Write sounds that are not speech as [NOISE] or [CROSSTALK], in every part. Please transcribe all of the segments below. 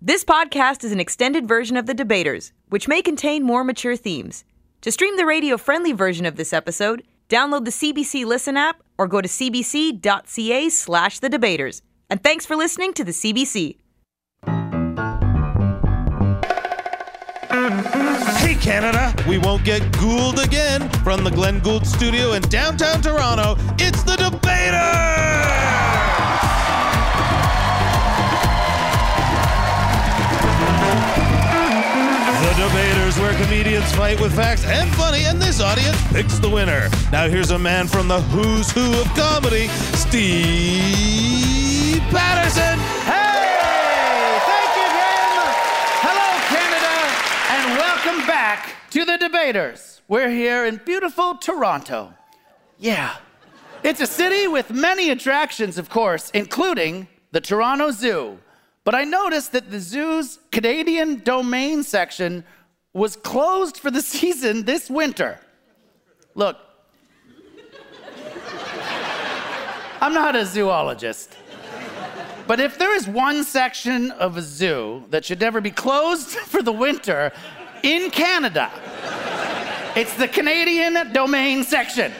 This podcast is an extended version of The Debaters, which may contain more mature themes. To stream the radio friendly version of this episode, download the CBC Listen app or go to cbc.ca slash the debaters. And thanks for listening to the CBC. Hey Canada, we won't get Gould again from the Glenn Gould studio in downtown Toronto. It's the Debater! Debaters, where comedians fight with facts and funny, and this audience picks the winner. Now here's a man from the who's who of comedy, Steve Patterson. Hey! Thank you, Graham. Hello, Canada, and welcome back to the Debaters. We're here in beautiful Toronto. Yeah. It's a city with many attractions, of course, including the Toronto Zoo. But I noticed that the zoo's Canadian domain section was closed for the [LAUGHS] season this winter. Look, I'm not a zoologist. But if there is one section of a zoo that should never be closed [LAUGHS] for the winter in Canada, it's the Canadian domain section.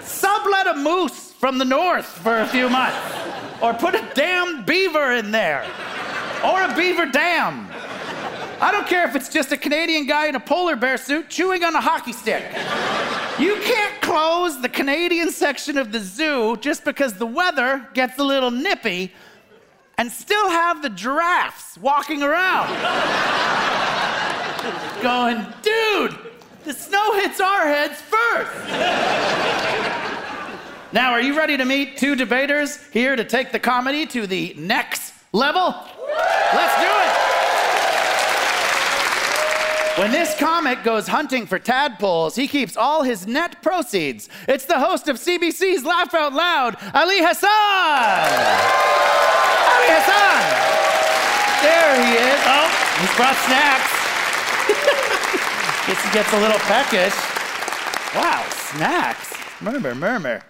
Sublet a moose from the north for a few months, or put a damn beaver in there, or a beaver dam. I don't care if it's just a Canadian guy in a polar bear suit chewing on a hockey stick. You can't close the Canadian section of the zoo just because the weather gets a little nippy and still have the giraffes walking around. Going, dude, the snow hits our heads first. now, are you ready to meet two debaters here to take the comedy to the next level? Let's do it. When this comic goes hunting for tadpoles, he keeps all his net proceeds. It's the host of CBC's Laugh Out Loud, Ali Hassan. Ali Hassan. There he is. Oh, he's brought snacks. [LAUGHS] Guess he gets a little peckish. Wow, snacks. Murmur, murmur.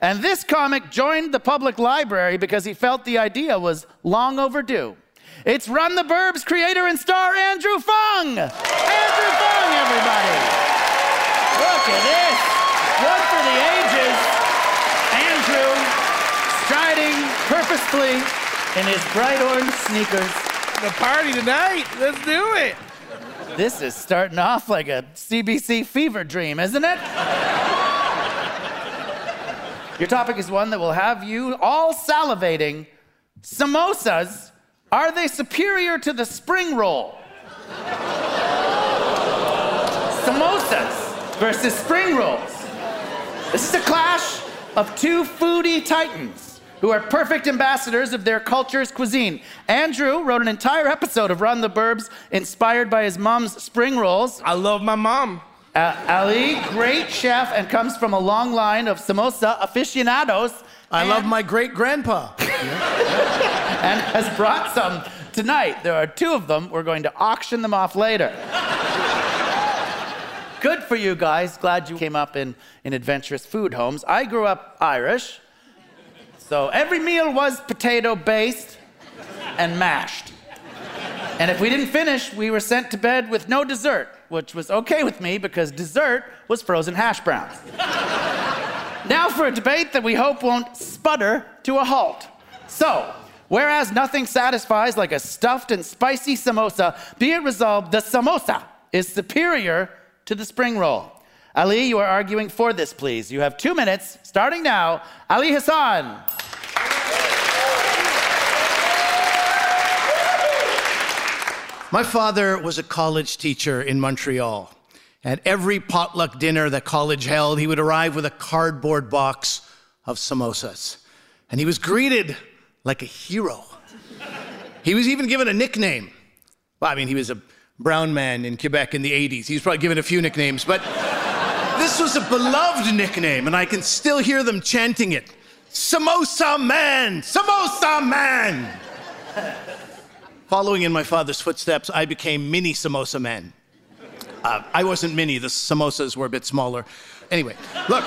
And this comic joined the public library because he felt the idea was long overdue. It's Run the Burbs creator and star Andrew Phung. Andrew Phung, everybody. Look at this. One for the ages. Andrew striding purposefully in his bright orange sneakers. The party tonight. Let's do it. This is starting off like a CBC fever dream, isn't it? Your topic is one that will have you all salivating. Samosas, are they superior to the spring roll? Samosas versus spring rolls. This is a clash of two foodie titans who are perfect ambassadors of their culture's cuisine. Andrew wrote an entire episode of Run the Burbs inspired by his mom's spring rolls. I love my mom. Uh, Ali, great chef, and comes from a long line of samosa aficionados. I and, love my great grandpa. [LAUGHS] and has brought some tonight. There are two of them. We're going to auction them off later. Good for you guys. Glad you came up in, in adventurous food homes. I grew up Irish, so every meal was potato based and mashed. And if we didn't finish, we were sent to bed with no dessert, which was okay with me because dessert was frozen hash browns. Now for a debate that we hope won't sputter to a halt. So, whereas nothing satisfies like a stuffed and spicy samosa, be it resolved the samosa is superior to the spring roll. Ali, you are arguing for this, please. You have two minutes, starting now. Ali Hassan. My father was a college teacher in Montreal. At every potluck dinner that college held, he would arrive with a cardboard box of samosas. And he was greeted like a hero. He was even given a nickname. Well, I mean, he was a brown man in Quebec in the 80s. He was probably given a few nicknames, but this was a beloved nickname, and I can still hear them chanting it Samosa Man! Samosa Man! Following in my father's footsteps, I became Mini Samosa Man. Uh, I wasn't mini, the samosas were a bit smaller. Anyway, look,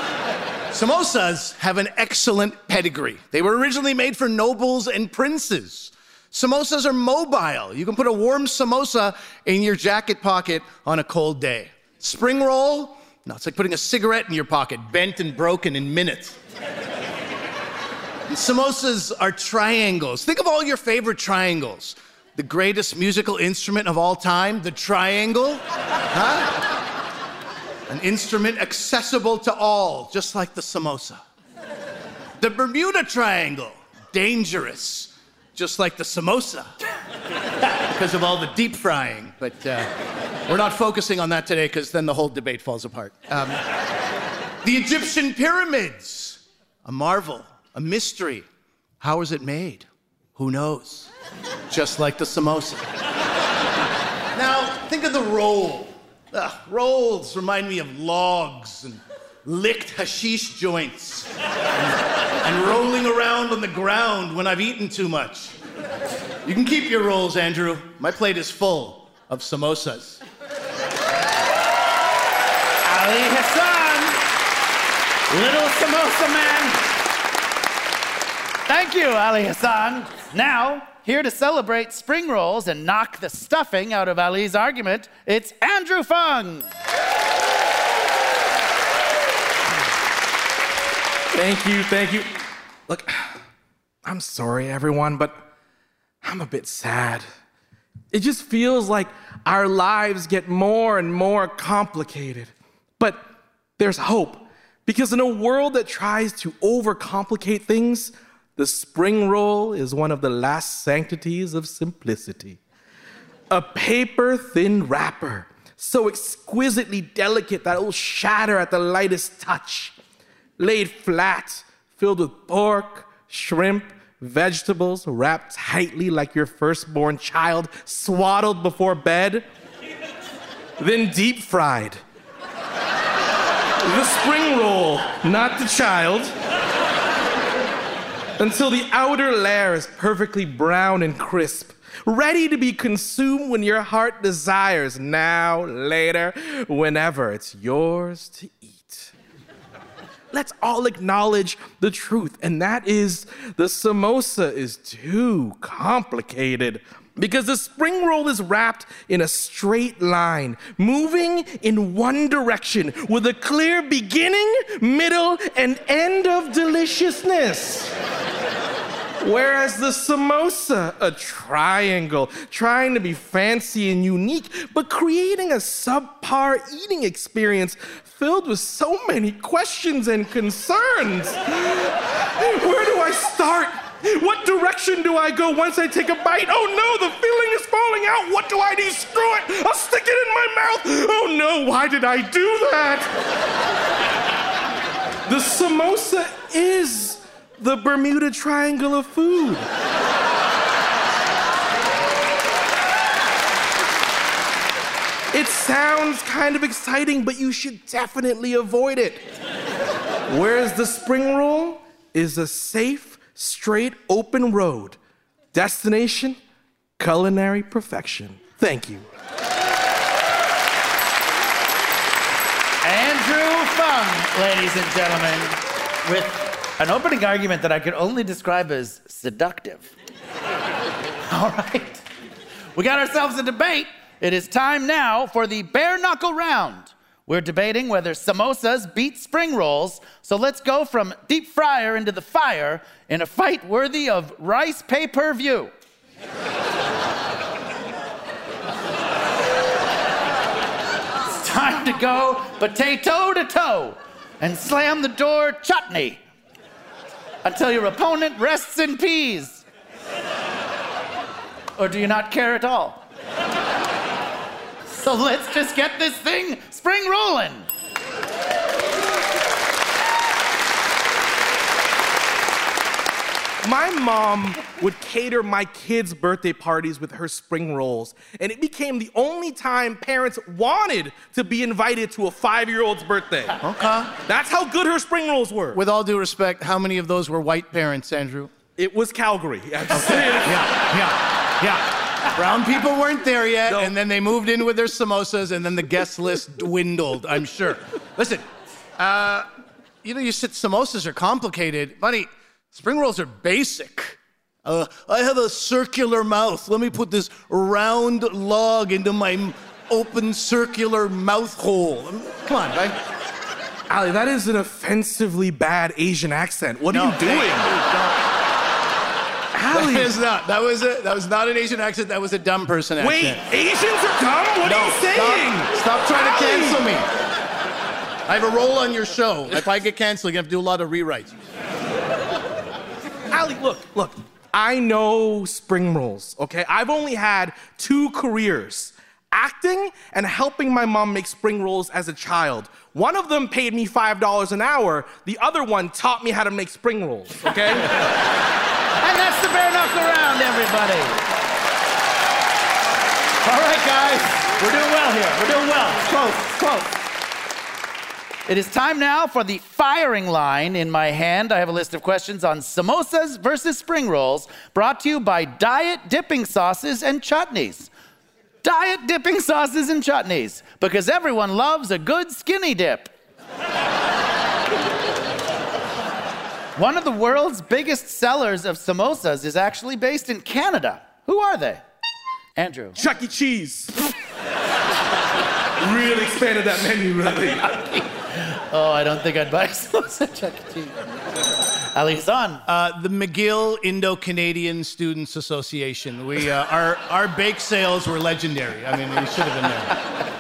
samosas have an excellent pedigree. They were originally made for nobles and princes. Samosas are mobile. You can put a warm samosa in your jacket pocket on a cold day. Spring roll? No, it's like putting a cigarette in your pocket, bent and broken in minutes. Samosas are triangles. Think of all your favorite triangles. The greatest musical instrument of all time, the triangle. Huh? An instrument accessible to all, just like the samosa. The Bermuda Triangle, dangerous, just like the samosa, [LAUGHS] because of all the deep frying. But uh, we're not focusing on that today, because then the whole debate falls apart. Um, the Egyptian pyramids, a marvel, a mystery. How was it made? Who knows? Just like the samosa. [LAUGHS] now, think of the roll. Ugh, rolls remind me of logs and licked hashish joints and, and rolling around on the ground when I've eaten too much. You can keep your rolls, Andrew. My plate is full of samosas. Ali Hassan, little samosa man. Thank you, Ali Hassan. Now, here to celebrate spring rolls and knock the stuffing out of Ali's argument, it's Andrew Phung. Thank you, thank you. Look, I'm sorry, everyone, but I'm a bit sad. It just feels like our lives get more and more complicated. But there's hope, because in a world that tries to overcomplicate things, the spring roll is one of the last sanctities of simplicity. A paper thin wrapper, so exquisitely delicate that it will shatter at the lightest touch laid flat, filled with pork, shrimp, vegetables, wrapped tightly like your firstborn child, swaddled before bed, [LAUGHS] then deep fried. The spring roll, not the child. Until the outer layer is perfectly brown and crisp, ready to be consumed when your heart desires, now, later, whenever it's yours to eat let's all acknowledge the truth, and that is the samosa is too complicated. Because the spring roll is wrapped in a straight line, moving in one direction with a clear beginning, middle, and end of deliciousness. Whereas the samosa, a triangle, trying to be fancy and unique, but creating a subpar eating experience filled with so many questions and concerns. Where do I start? What direction do I go once I take a bite? Oh no, the filling is falling out. What do I do? Screw it. I'll stick it in my mouth. Oh no, why did I do that? the samosa is the Bermuda Triangle of food. It sounds kind of exciting, but you should definitely avoid it. Whereas the spring roll is a safe, straight, open road. Destination culinary perfection. Thank you. Andrew Phung, ladies and gentlemen, with an opening argument that I could only describe as seductive. [LAUGHS] All right. We got ourselves a debate. It is time now for the bare knuckle round. We're debating whether samosas beat spring rolls, so let's go from deep fryer into the fire in a fight worthy of rice pay per view. it's time to go potato to toe and slam the door chutney until your opponent rests in peace? Or do you not care at all? So let's just get this thing spring rolling. My mom would cater my kids' birthday parties with her spring rolls, and it became the only time parents wanted to be invited to a five year old's birthday. Okay. That's how good her spring rolls were. With all due respect, how many of those were white parents, Andrew? It was Calgary. [LAUGHS] Yeah, yeah, yeah. Brown people weren't there yet, No. and then they moved in with their samosas, and then the guest list dwindled, I'm sure. Listen, uh, you know, you said samosas are complicated. Buddy, spring rolls are basic. Uh, I have a circular mouth. Let me put this round log into my open circular mouth hole. Come on, right? Ali, that is an offensively bad Asian accent. What No, are you doing? [LAUGHS] That Ali, is not. That was a, That was not an Asian accent. That was a dumb person wait. Asians are dumb? What are you saying? Stop, stop trying to cancel me. I have a role on your show. If I get canceled, you have to do a lot of rewrites. Ali, look, look. I know spring rolls, okay? I've only had two careers acting and helping my mom make spring rolls as a child. One of them paid me $5 an hour, the other one taught me how to make spring rolls, okay? [LAUGHS] And that's the bare knuckle round, everybody. All right, guys. We're doing well here. We're doing well. Close, close. It is time now for the firing line. In my hand, I have a list of questions on samosas versus spring rolls, brought to you by Diet Dipping Sauces and Chutneys. Diet Dipping Sauces and Chutneys, because everyone loves a good skinny dip. [LAUGHS] One of the world's biggest sellers of samosas is actually based in Canada. Who are they? Andrew. Chuck E. Cheese. [LAUGHS] really expanded that menu, really. [LAUGHS] Oh, I don't think I'd buy [LAUGHS] samosa Chuck E. Cheese. Ali Hassan. Uh, the McGill Indo-Canadian Students Association. We, uh, our, our bake sales were legendary. I mean, we should have been there. [LAUGHS]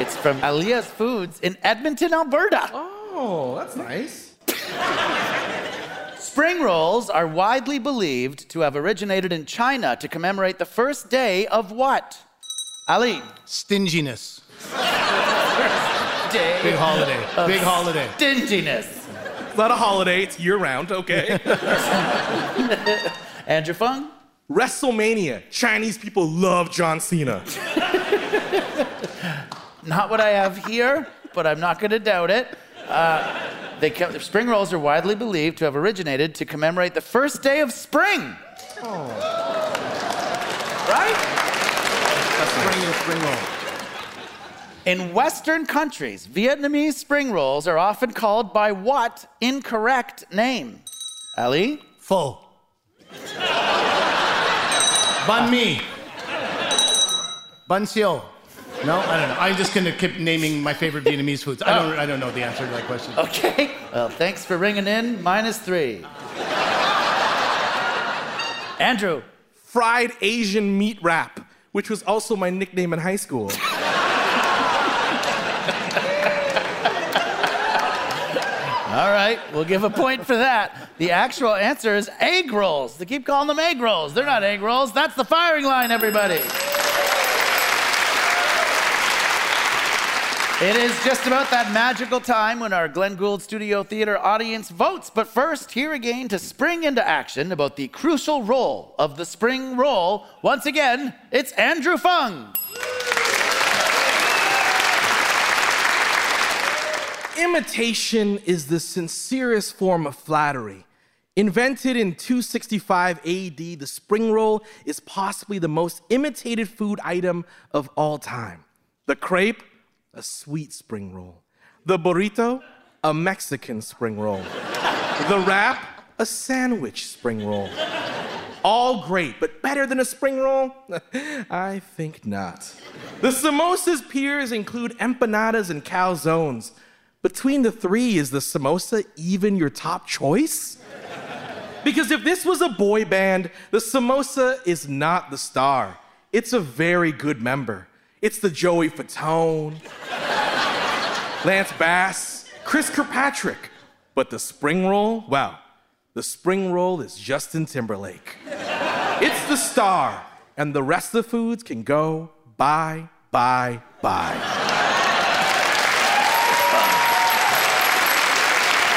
It's from Alia's Foods in Edmonton, Alberta. Oh, that's nice. [LAUGHS] Spring rolls are widely believed to have originated in China to commemorate the first day of what? Ali. Stinginess. Big holiday. Big holiday. stinginess. It's not a holiday, it's year round, okay? [LAUGHS] Andrew Phung. WrestleMania. Chinese people love John Cena. Not what I have here, but I'm not going to doubt it. Uh, they co- spring rolls are widely believed to have originated to commemorate the first day of spring. Right? Spring and spring roll. In Western countries, Vietnamese spring rolls are often called by what incorrect name? Ali? Pho. Bun mi. Bun siêu. No, I don't know. I'm just gonna keep naming my favorite Vietnamese foods. I don't. I don't know the answer to that question. Okay. Well, thanks for ringing in. Minus three. Andrew. Fried Asian meat wrap, which was also my nickname in high school. [LAUGHS] All right, we'll give a point for that. The actual answer is egg rolls. They keep calling them egg rolls. They're not egg rolls. That's the firing line, everybody. It is just about that magical time when our Glenn Gould Studio Theater audience votes. But first, here again to spring into action about the crucial role of the spring roll. Once again, it's Andrew Phung. Imitation is the sincerest form of flattery. Invented in 265 AD, the spring roll is possibly the most imitated food item of all time. The crepe, a sweet spring roll. The burrito, a Mexican spring roll. The wrap, a sandwich spring roll. All great, but better than a spring roll? [LAUGHS] I think not. The samosa's peers include empanadas and calzones. Between the three, is the samosa even your top choice? Because if this was a boy band, the samosa is not the star. It's a very good member. It's the Joey Fatone, Lance Bass, Chris Kirkpatrick. But the spring roll, well, the spring roll is Justin Timberlake. It's the star, and the rest of the foods can go bye, bye, bye.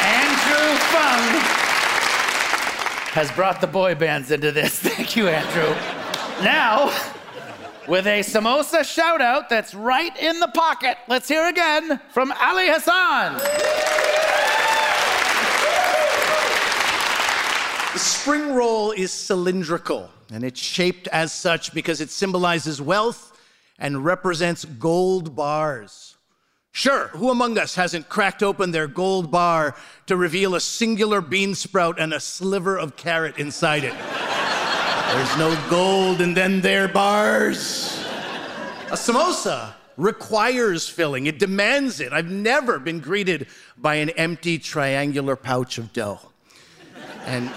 Andrew Phung. Has brought the boy bands into this. [LAUGHS] Thank you, Andrew. Now, with a samosa shout out that's right in the pocket, let's hear again from Ali Hassan. The spring roll is cylindrical, and it's shaped as such because it symbolizes wealth and represents gold bars. Sure, who among us hasn't cracked open their gold bar to reveal a singular bean sprout and a sliver of carrot inside it? There's no gold in them there bars. A samosa requires filling, it demands it. I've never been greeted by an empty triangular pouch of dough. And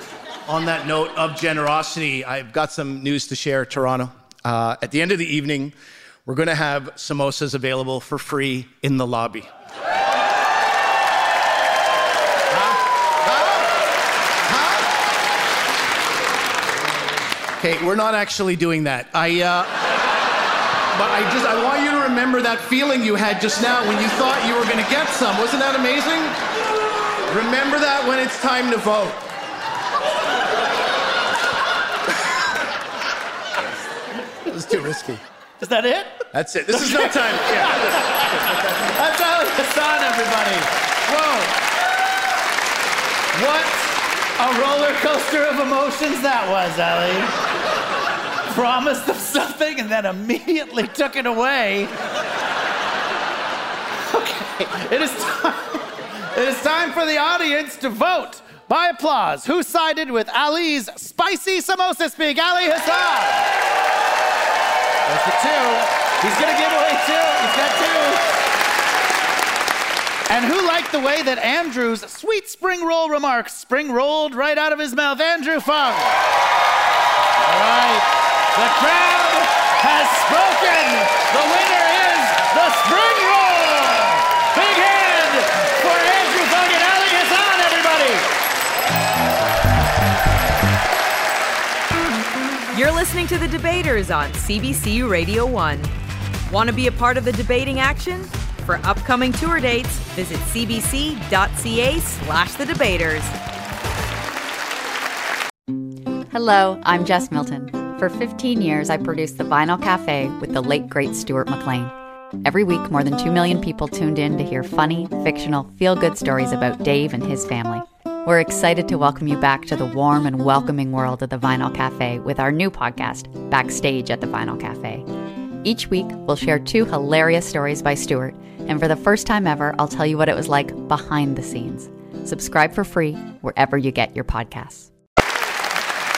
on that note of generosity, I've got some news to share, Toronto. Uh, at the end of the evening, we're going to have samosas available for free in the lobby. Okay, we're not actually doing that. I, uh, but I just, I want you to remember that feeling you had just now when you thought you were going to get some. Wasn't that amazing? Remember that when it's time to vote. [LAUGHS] Is too risky. Is that it? That's it. This is no time. Yeah. That's Ali Hassan, everybody. Whoa. What a roller coaster of emotions that was, Ali. Promised them something and then immediately took it away. Okay, it is time. It is time for the audience to vote by applause. Who sided with Ali's spicy samosa speak? Ali Hassan. That's the two. He's gonna give away two. He's got two. And who liked the way that Andrew's sweet spring roll remarks spring rolled right out of his mouth? Andrew Phung. All right. The crowd has spoken. The winner You're listening to The Debaters on CBC Radio 1. Want to be a part of the debating action? For upcoming tour dates, visit cbc.ca slash the debaters. Hello, I'm Jess Milton. For 15 years, I produced The Vinyl Cafe with the late, great Stuart McLean. Every week, more than 2 million people tuned in to hear funny, fictional, feel good stories about Dave and his family. We're excited to welcome you back to the warm and welcoming world of The Vinyl Cafe with our new podcast, Backstage at the Vinyl Cafe. Each week, we'll share two hilarious stories by Stuart, and for the first time ever, I'll tell you what it was like behind the scenes. Subscribe for free wherever you get your podcasts.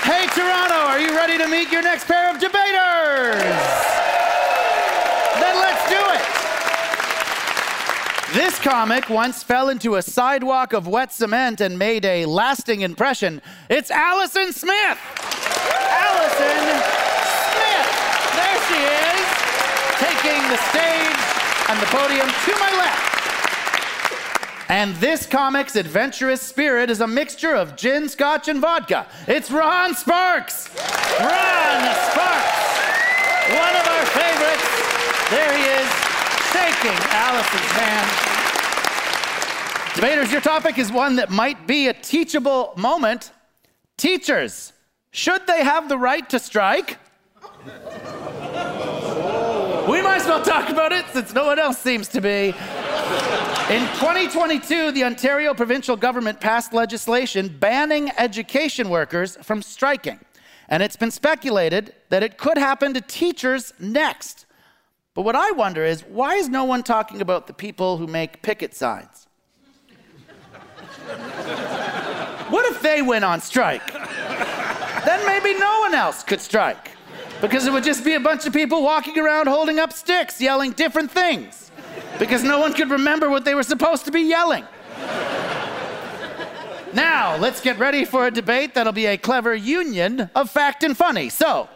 Hey, Toronto, are you ready to meet your next pair of debaters? Then let's do it. This comic once fell into a sidewalk of wet cement and made a lasting impression. It's Allyson Smith. Allyson Smith. There she is, taking the stage and the podium to my left. And this comic's adventurous spirit is a mixture of gin, scotch, and vodka. It's Ron Sparks. Ron Sparks, one of our favorites. Debaters, your topic is one that might be a teachable moment. Teachers, should they have the right to strike? We might as well talk about it since no one else seems to be. In 2022, the Ontario provincial government passed legislation banning education workers from striking. And it's been speculated that it could happen to teachers next. But what I wonder is why is no one talking about the people who make picket signs? what if they went on strike? Then maybe no one else could strike. Because it would just be a bunch of people walking around holding up sticks, yelling different things. Because no one could remember what they were supposed to be yelling. Now, let's get ready for a debate that'll be a clever union of fact and funny. So,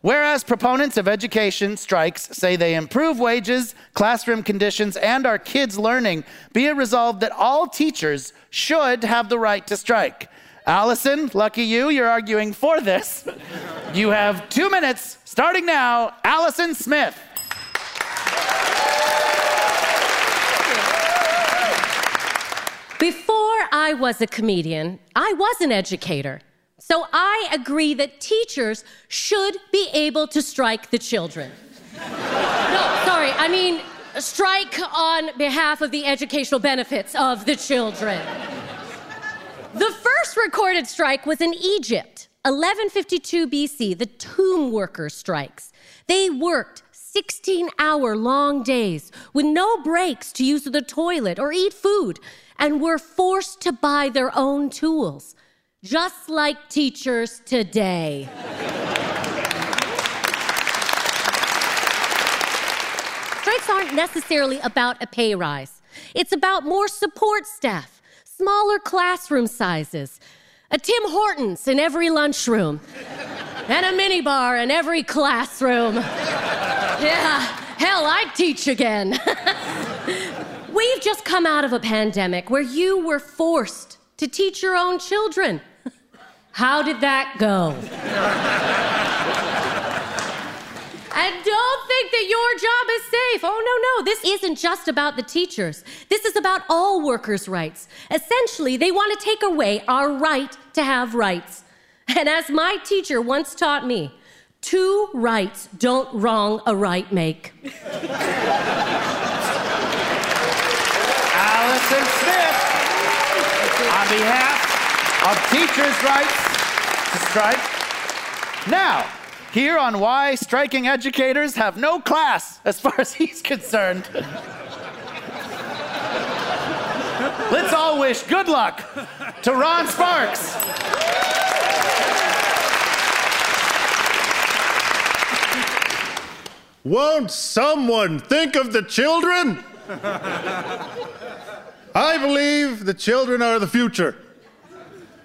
whereas proponents of education strikes say they improve wages, classroom conditions, and our kids' learning, be it resolved that all teachers should have the right to strike. Allyson, lucky you, you're arguing for this. You have two minutes, starting now. Allyson Smith. Before I was a comedian, I was an educator. So I agree that teachers should be able to strike the children. no, sorry, I mean, strike on behalf of the educational benefits of the children. The first recorded strike was in Egypt, 1152 BC, the tomb workers' strikes. They worked 16 hour long days with no breaks to use the toilet or eat food and were forced to buy their own tools, just like teachers today. Strikes aren't necessarily about a pay rise. It's about more support staff, smaller classroom sizes, a Tim Hortons in every lunchroom, and a minibar in every classroom. Yeah, hell, I'd teach again. [LAUGHS] We've just come out of a pandemic where you were forced to teach your own children. How did that go? And don't think that your job is safe. Oh, no, no. This isn't just about the teachers. This is about all workers' rights. Essentially, they want to take away our right to have rights. And as my teacher once taught me, two rights don't wrong a right make. Allyson Smith, on behalf of teachers' rights to strike. Now, here on why striking educators have no class as far as [LAUGHS] he's concerned. Let's all wish good luck to Ron Sparks. Won't someone think of the children? I believe the children are the future.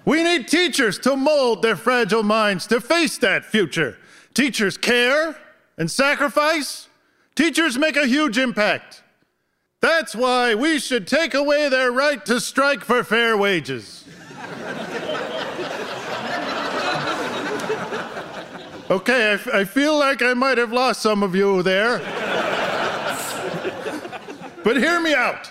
We need teachers to mold their fragile minds to face that future. Teachers care and sacrifice. Teachers make a huge impact. That's why we should take away their right to strike for fair wages. Okay, I, f- I feel like I might have lost some of you there. but hear me out.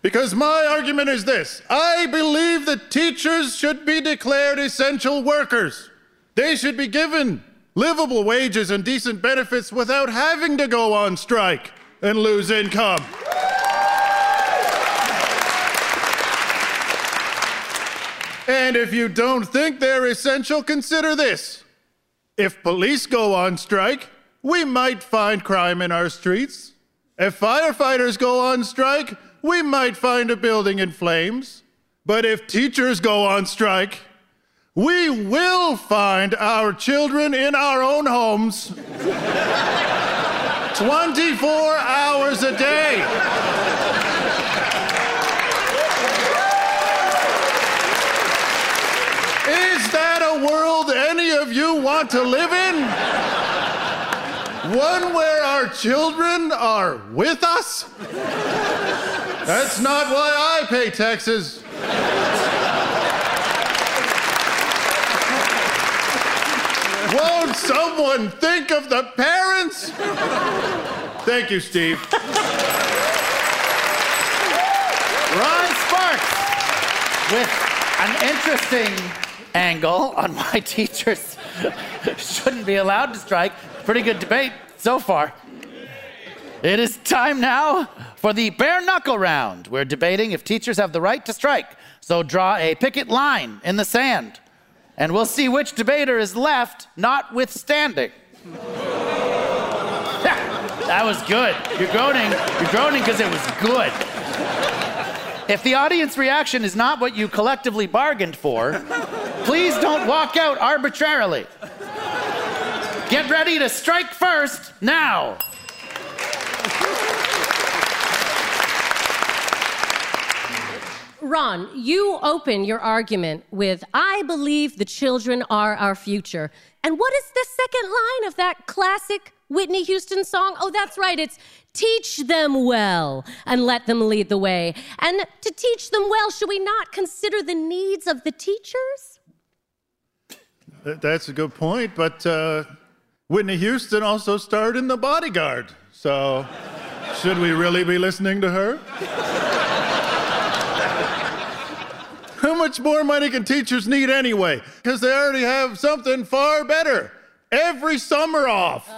Because my argument is this I believe that teachers should be declared essential workers. They should be given livable wages and decent benefits without having to go on strike and lose income. And if you don't think they're essential, consider this. If police go on strike, we might find crime in our streets. If firefighters go on strike, we might find a building in flames. But if teachers go on strike, we will find our children in our own homes [LAUGHS] 24 hours a day. Is that a world any of you want to live in? One where our children are with us? That's not why I pay taxes. Won't someone think of the parents? Thank you, Steve. Ron Sparks with an interesting angle on why [LAUGHS] teachers shouldn't be allowed to strike. Pretty good debate so far. It is time now for the bare knuckle round. We're debating if teachers have the right to strike. So draw a picket line in the sand, and we'll see which debater is left, notwithstanding. [LAUGHS] that was good. You're groaning. You're groaning because it was good. If the audience reaction is not what you collectively bargained for, please don't walk out arbitrarily. Get ready to strike first now. Ron, you open your argument with I believe the children are our future. And what is the second line of that classic Whitney Houston song? Oh, that's right. It's teach them well and let them lead the way. And to teach them well, should we not consider the needs of the teachers? That's a good point, but uh, Whitney Houston also starred in The Bodyguard. So, should we really be listening to her? Much more money can teachers need anyway? Because they already have something far better. Every summer off.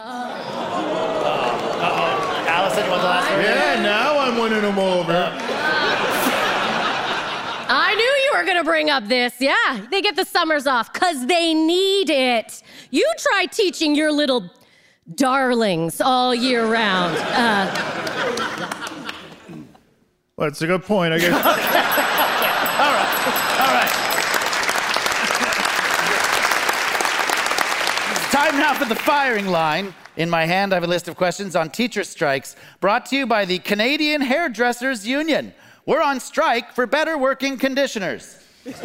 Allyson, you want the last word? Yeah, now I'm winning them over. [LAUGHS] I knew you were going to bring up this. Yeah, they get the summers off because they need it. You try teaching your little darlings all year round. Uh, Well, that's a good point, I guess. [LAUGHS] All right. It's time now for the firing line. In my hand, I have a list of questions on teacher strikes brought to you by the Canadian Hairdressers Union. We're on strike for better working conditioners. [LAUGHS] the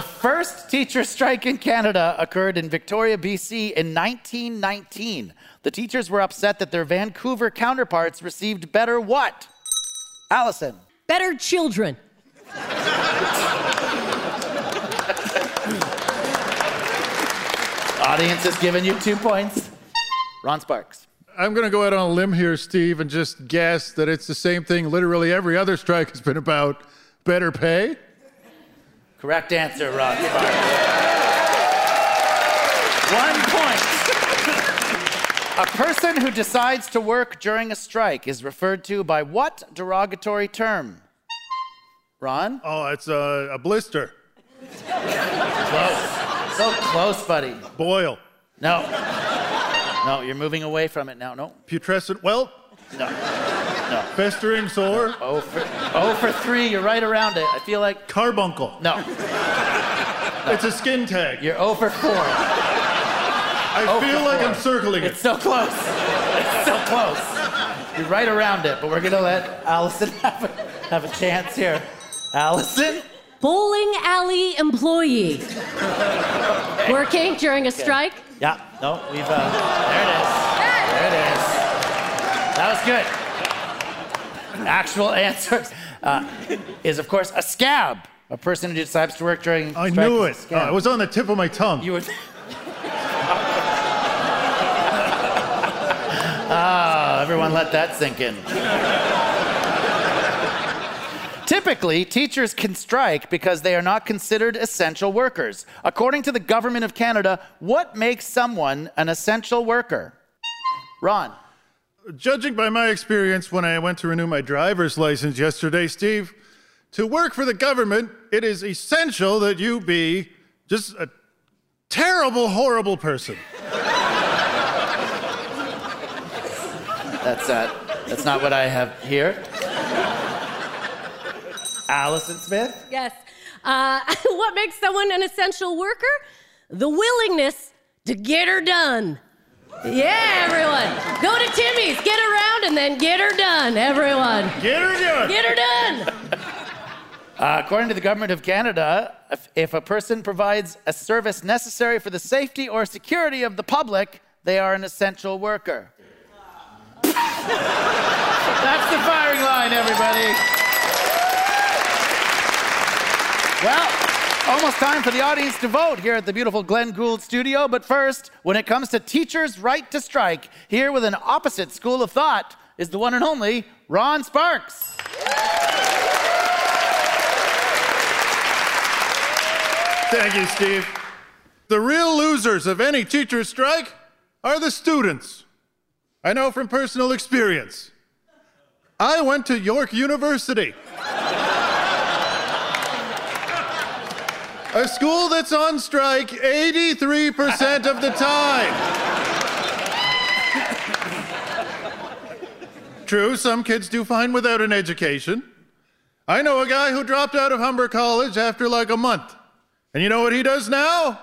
first teacher strike in Canada occurred in Victoria, BC in 1919. The teachers were upset that their Vancouver counterparts received better what? Allyson. better children. Audience has given you two points. Ron Sparks. I'm going to go out on a limb here, Steve, and just guess that it's the same thing literally every other strike has been about better pay. Correct answer, Ron Sparks. One point. A person who decides to work during a strike is referred to by what derogatory term? Ron? Oh, it's a, a blister. Close. So close, buddy. Boil. No. No, you're moving away from it now. No. Putrescent welt. No. No. Festering sore. Oh for, oh for three. You're right around it. I feel like. Carbuncle. No. [LAUGHS] It's a skin tag. You're 0 for 4. I Oh, feel like four. I'm circling it. It's so close. It's so close. You're right around it, but we're gonna let Allyson [LAUGHS] have a, have a chance here. Allyson? Bowling alley employee. Working during a strike? Yeah, no, we've, uh, there it is. There it is. That was good. Actual answer uh, is, of course, a scab. A person who decides to work during I strike knew it. scab. Uh, it was on the tip of my tongue. You would. [LAUGHS] Ah, everyone let that sink in. Typically, teachers can strike because they are not considered essential workers. According to the Government of Canada, what makes someone an essential worker? Ron. Judging by my experience when I went to renew my driver's license yesterday, Steve, to work for the government, it is essential that you be just a terrible, horrible person. That's uh, that's not what I have here. Allyson Smith. Yes. Uh, [LAUGHS] what makes someone an essential worker? The willingness to get her done. Yeah, everyone. Go to Timmy's, get around, and then get her done, everyone. Get her done. Get her done. Uh, according to the Government of Canada, if, if a person provides a service necessary for the safety or security of the public, they are an essential worker. That's the firing line, everybody. Well, almost time for the audience to vote here at the beautiful Glenn Gould studio. But first, when it comes to teachers' right to strike, here with an opposite school of thought is the one and only Ron Sparks. Thank you, Steve. The real losers of any teacher strike are the students. I know from personal experience. I went to York University. A school that's on strike 83% of the time. True, some kids do fine without an education. I know a guy who dropped out of Humber College after like a month. And you know what he does now?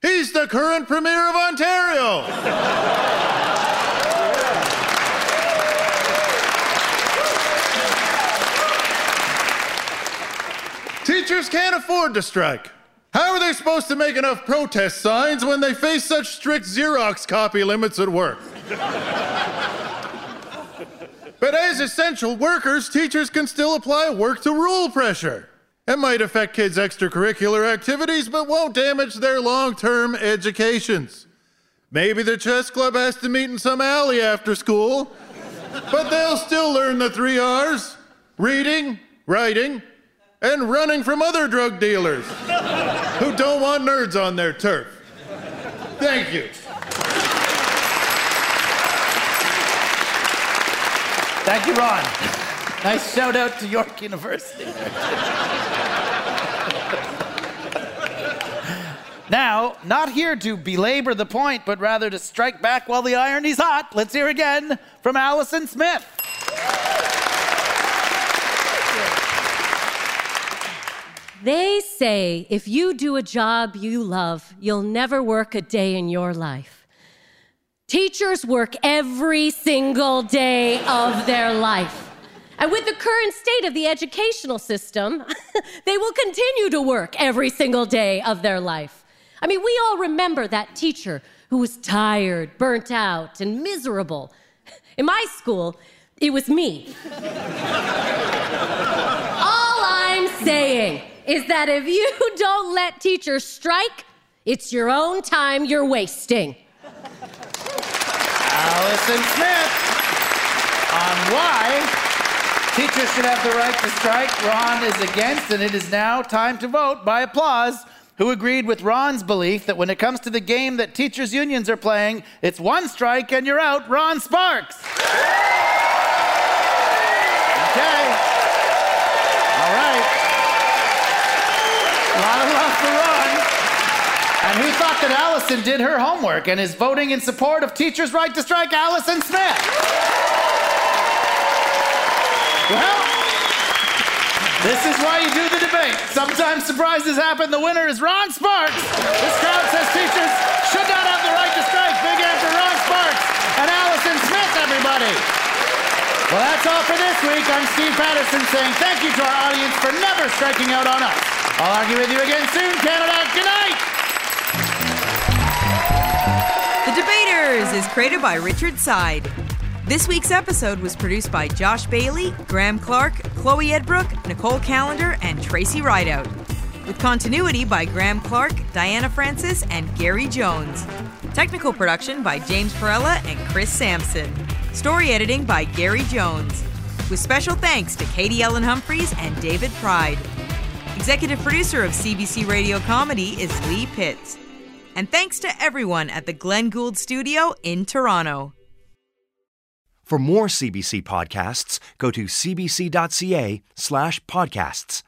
He's the current Premier of Ontario. Teachers can't afford to strike. How are they supposed to make enough protest signs when they face such strict Xerox copy limits at work? but as essential workers, teachers can still apply work to rule pressure. It might affect kids' extracurricular activities, but won't damage their long term educations. Maybe the chess club has to meet in some alley after school, but they'll still learn the three R's reading, writing, and running from other drug dealers who don't want nerds on their turf. Thank you. Thank you, Ron. Nice shout out to York University. now, not here to belabor the point, but rather to strike back while the iron is hot. Let's hear again from Allyson Smith. They say if you do a job you love, you'll never work a day in your life. Teachers work every single day of their life. And with the current state of the educational system, [LAUGHS] they will continue to work every single day of their life. I mean, we all remember that teacher who was tired, burnt out, and miserable. In my school, it was me. [LAUGHS] all I'm saying is that if you [LAUGHS] don't let teachers strike, it's your own time you're wasting. Allyson Smith on why teachers should have the right to strike. Ron is against, and it is now time to vote by applause. Who agreed with Ron's belief that when it comes to the game that teachers' unions are playing, it's one strike and you're out? Ron Sparks. And who thought that Allyson did her homework and is voting in support of teachers' right to strike Allyson Smith? Well, this is why you do the debate. Sometimes surprises happen. The winner is Ron Sparks. This crowd says teachers should not have the right to strike. Big hand for Ron Sparks and Allyson Smith, everybody. Well, that's all for this week. I'm Steve Patterson saying thank you to our audience for never striking out on us. I'll argue with you again soon, Canada. Good night. The Debaters is created by Richard Side. This week's episode was produced by Josh Bailey, Graham Clark, Chloe Edbrook, Nicole Callender, and Tracy Rideout. With continuity by Graham Clark, Diana Francis, and Gary Jones. Technical production by James Perella and Chris Sampson. Story editing by Gary Jones. With special thanks to Katie Ellen Humphreys and David Pride. Executive producer of CBC Radio Comedy is Lee Pitts. And thanks to everyone at the Glenn Gould Studio in Toronto. For more CBC podcasts, go to cbc.ca slash podcasts.